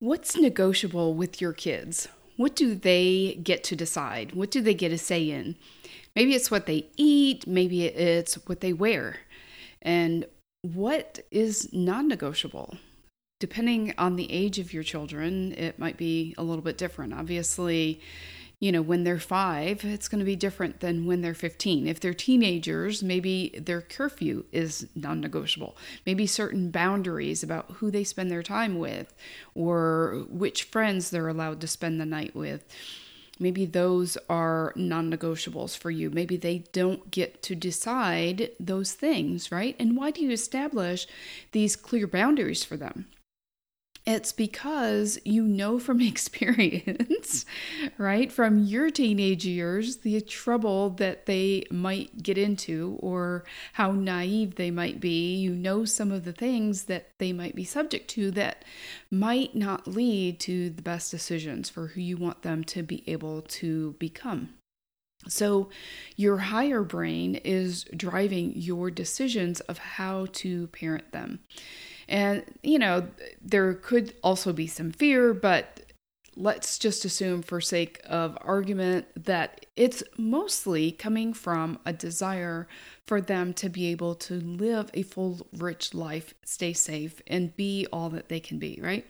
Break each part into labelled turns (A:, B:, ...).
A: What's negotiable with your kids? What do they get to decide? What do they get a say in? Maybe it's what they eat, maybe it's what they wear. And what is non negotiable? Depending on the age of your children, it might be a little bit different. Obviously, you know, when they're five, it's going to be different than when they're 15. If they're teenagers, maybe their curfew is non negotiable. Maybe certain boundaries about who they spend their time with or which friends they're allowed to spend the night with. Maybe those are non negotiables for you. Maybe they don't get to decide those things, right? And why do you establish these clear boundaries for them? It's because you know from experience, right, from your teenage years, the trouble that they might get into or how naive they might be. You know some of the things that they might be subject to that might not lead to the best decisions for who you want them to be able to become. So, your higher brain is driving your decisions of how to parent them. And, you know, there could also be some fear, but let's just assume, for sake of argument, that it's mostly coming from a desire for them to be able to live a full, rich life, stay safe, and be all that they can be, right?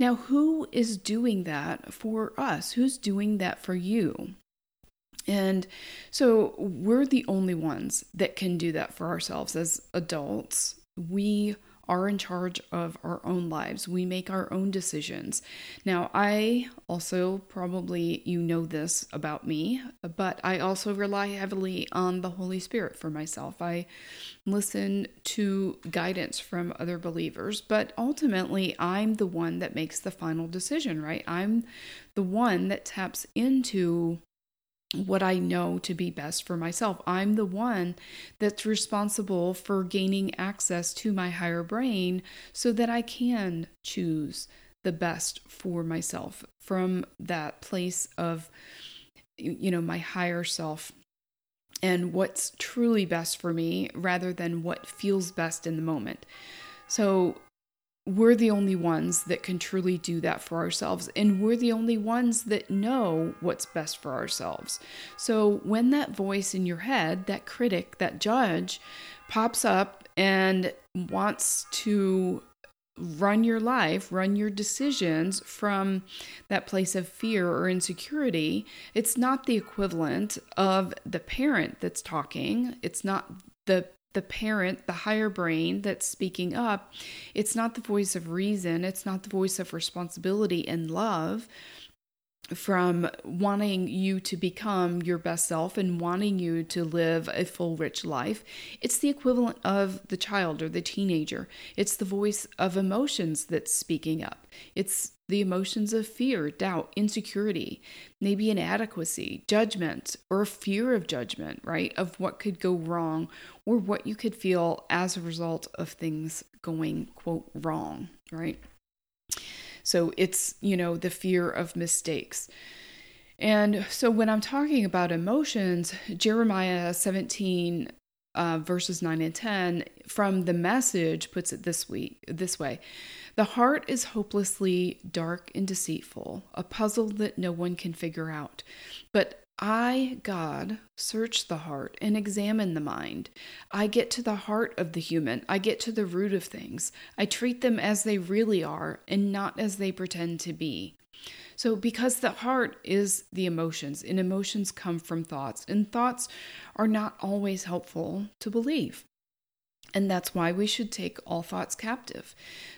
A: Now, who is doing that for us? Who's doing that for you? And so we're the only ones that can do that for ourselves as adults. We are in charge of our own lives. We make our own decisions. Now, I also probably you know this about me, but I also rely heavily on the Holy Spirit for myself. I listen to guidance from other believers, but ultimately I'm the one that makes the final decision, right? I'm the one that taps into what I know to be best for myself. I'm the one that's responsible for gaining access to my higher brain so that I can choose the best for myself from that place of you know my higher self and what's truly best for me rather than what feels best in the moment. So we're the only ones that can truly do that for ourselves. And we're the only ones that know what's best for ourselves. So when that voice in your head, that critic, that judge, pops up and wants to run your life, run your decisions from that place of fear or insecurity, it's not the equivalent of the parent that's talking. It's not the the parent, the higher brain that's speaking up, it's not the voice of reason, it's not the voice of responsibility and love from wanting you to become your best self and wanting you to live a full, rich life. It's the equivalent of the child or the teenager. It's the voice of emotions that's speaking up. It's the emotions of fear, doubt, insecurity, maybe inadequacy, judgment, or fear of judgment, right? Of what could go wrong or what you could feel as a result of things going, quote, wrong, right? So it's, you know, the fear of mistakes. And so when I'm talking about emotions, Jeremiah 17 uh, verses 9 and 10 from the message puts it this week this way the heart is hopelessly dark and deceitful a puzzle that no one can figure out but I, God, search the heart and examine the mind. I get to the heart of the human. I get to the root of things. I treat them as they really are and not as they pretend to be. So, because the heart is the emotions, and emotions come from thoughts, and thoughts are not always helpful to believe. And that's why we should take all thoughts captive.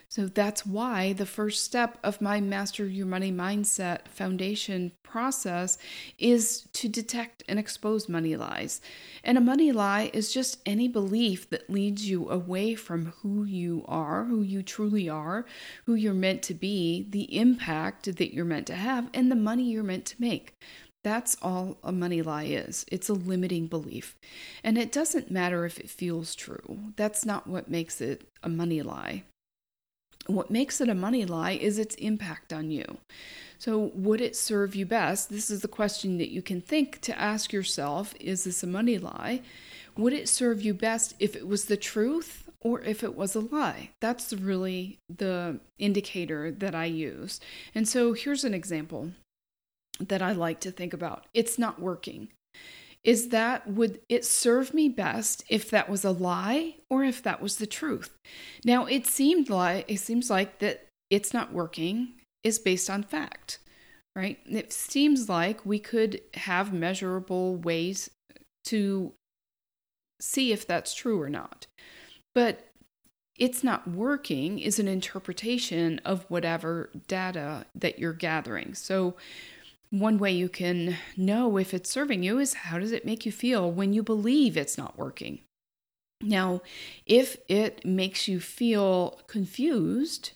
A: So that's why the first step of my Master Your Money Mindset Foundation process is to detect and expose money lies. And a money lie is just any belief that leads you away from who you are, who you truly are, who you're meant to be, the impact that you're meant to have, and the money you're meant to make. That's all a money lie is. It's a limiting belief. And it doesn't matter if it feels true. That's not what makes it a money lie. What makes it a money lie is its impact on you. So, would it serve you best? This is the question that you can think to ask yourself Is this a money lie? Would it serve you best if it was the truth or if it was a lie. That's really the indicator that I use. And so here's an example that I like to think about it's not working. Is that would it serve me best if that was a lie or if that was the truth? Now it seemed like it seems like that it's not working is based on fact, right? It seems like we could have measurable ways to see if that's true or not. But it's not working is an interpretation of whatever data that you're gathering. So, one way you can know if it's serving you is how does it make you feel when you believe it's not working? Now, if it makes you feel confused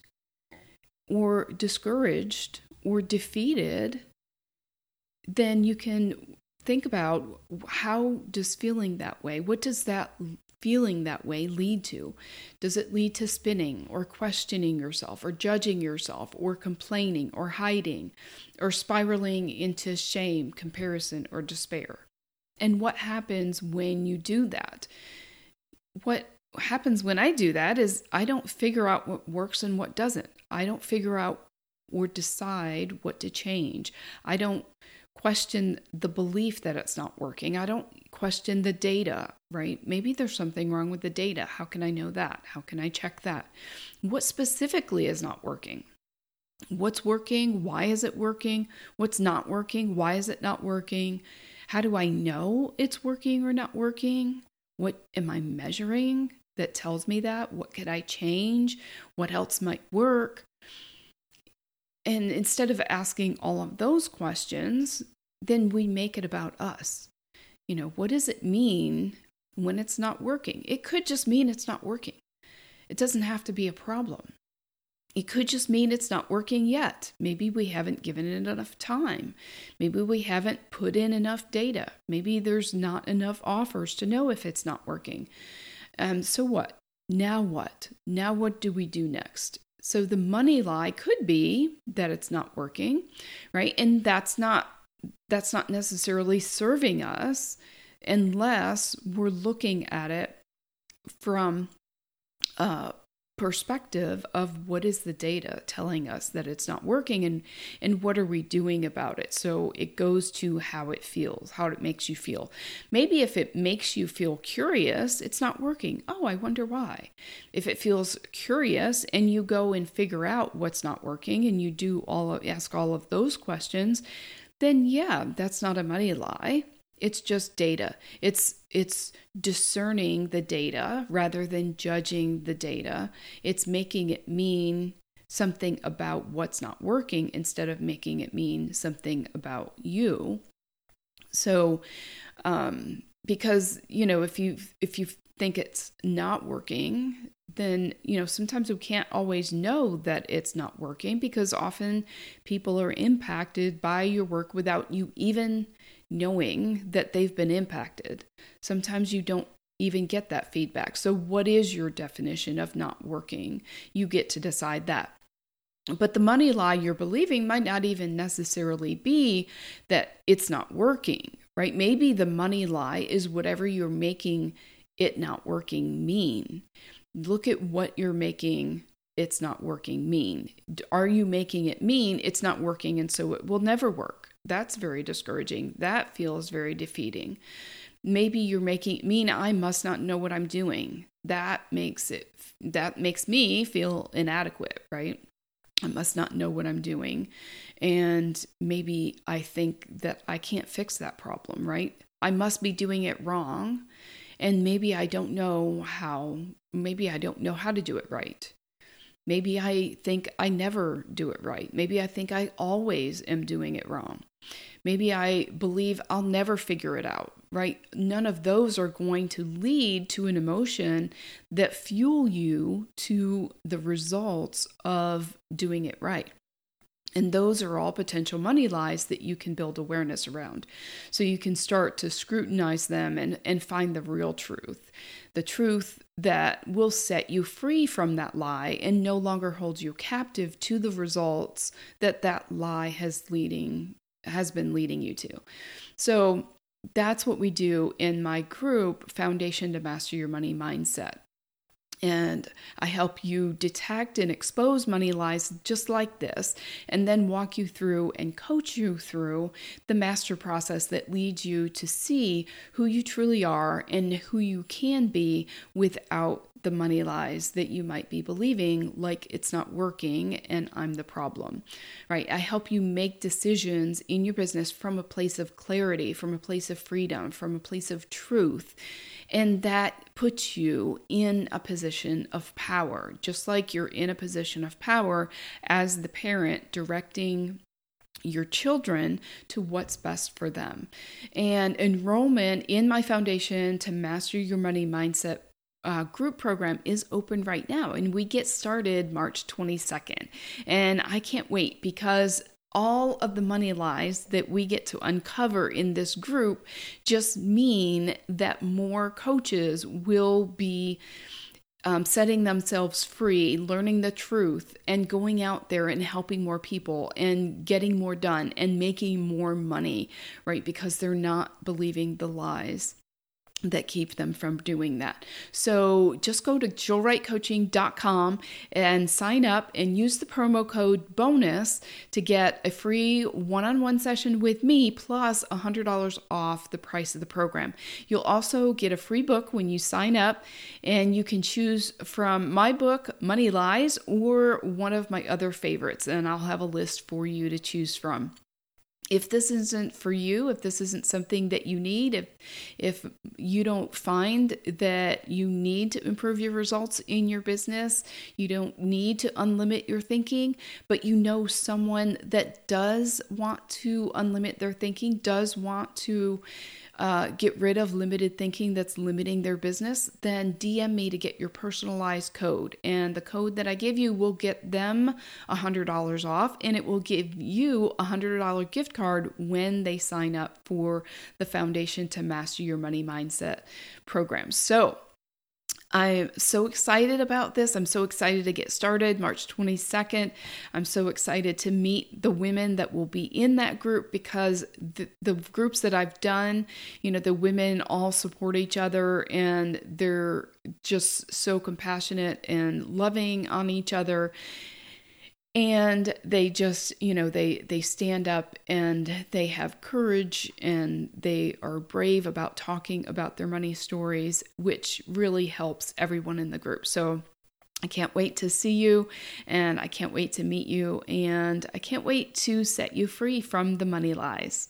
A: or discouraged or defeated, then you can think about how does feeling that way, what does that feeling that way lead to? Does it lead to spinning or questioning yourself or judging yourself or complaining or hiding or spiraling into shame, comparison, or despair? And what happens when you do that? What happens when I do that is I don't figure out what works and what doesn't. I don't figure out or decide what to change. I don't question the belief that it's not working. I don't question the data, right? Maybe there's something wrong with the data. How can I know that? How can I check that? What specifically is not working? What's working? Why is it working? What's not working? Why is it not working? How do I know it's working or not working? What am I measuring that tells me that? What could I change? What else might work? And instead of asking all of those questions, then we make it about us. You know, what does it mean when it's not working? It could just mean it's not working. It doesn't have to be a problem. It could just mean it's not working yet. Maybe we haven't given it enough time. Maybe we haven't put in enough data. Maybe there's not enough offers to know if it's not working. Um, so what? Now what? Now what do we do next? So the money lie could be that it's not working, right? And that's not that's not necessarily serving us unless we're looking at it from a perspective of what is the data telling us that it's not working and and what are we doing about it. So it goes to how it feels how it makes you feel. Maybe if it makes you feel curious it's not working. Oh i wonder why. If it feels curious and you go and figure out what's not working and you do all of, ask all of those questions then yeah that's not a money lie it's just data. It's it's discerning the data rather than judging the data. It's making it mean something about what's not working instead of making it mean something about you. So um because you know if you if you think it's not working then you know sometimes we can't always know that it's not working because often people are impacted by your work without you even knowing that they've been impacted. Sometimes you don't even get that feedback. So, what is your definition of not working? You get to decide that. But the money lie you're believing might not even necessarily be that it's not working, right? Maybe the money lie is whatever you're making it not working mean. Look at what you're making it's not working mean. Are you making it mean it's not working and so it will never work? That's very discouraging. That feels very defeating. Maybe you're making mean I must not know what I'm doing. That makes it that makes me feel inadequate, right? I must not know what I'm doing. And maybe I think that I can't fix that problem, right? I must be doing it wrong. And maybe I don't know how, maybe I don't know how to do it right. Maybe I think I never do it right. Maybe I think I always am doing it wrong. Maybe I believe I'll never figure it out, right? None of those are going to lead to an emotion that fuel you to the results of doing it right. And those are all potential money lies that you can build awareness around. So you can start to scrutinize them and, and find the real truth. The truth that will set you free from that lie and no longer hold you captive to the results that that lie has leading has been leading you to. So that's what we do in my group Foundation to Master Your Money Mindset. And I help you detect and expose money lies just like this, and then walk you through and coach you through the master process that leads you to see who you truly are and who you can be without the money lies that you might be believing, like it's not working and I'm the problem, right? I help you make decisions in your business from a place of clarity, from a place of freedom, from a place of truth. And that puts you in a position of power, just like you're in a position of power as the parent directing your children to what's best for them. And enrollment in my foundation to master your money mindset uh, group program is open right now, and we get started March 22nd. And I can't wait because all of the money lies that we get to uncover in this group just mean that more coaches will be um, setting themselves free, learning the truth, and going out there and helping more people and getting more done and making more money, right? Because they're not believing the lies that keep them from doing that. So just go to jillwrightcoaching.com and sign up and use the promo code bonus to get a free one-on-one session with me plus $100 off the price of the program. You'll also get a free book when you sign up and you can choose from my book Money Lies or one of my other favorites and I'll have a list for you to choose from if this isn't for you if this isn't something that you need if if you don't find that you need to improve your results in your business you don't need to unlimit your thinking but you know someone that does want to unlimit their thinking does want to uh, get rid of limited thinking that's limiting their business, then DM me to get your personalized code. And the code that I give you will get them $100 off and it will give you a $100 gift card when they sign up for the Foundation to Master Your Money Mindset program. So, I'm so excited about this. I'm so excited to get started March 22nd. I'm so excited to meet the women that will be in that group because the, the groups that I've done, you know, the women all support each other and they're just so compassionate and loving on each other and they just you know they they stand up and they have courage and they are brave about talking about their money stories which really helps everyone in the group so I can't wait to see you and I can't wait to meet you and I can't wait to set you free from the money lies.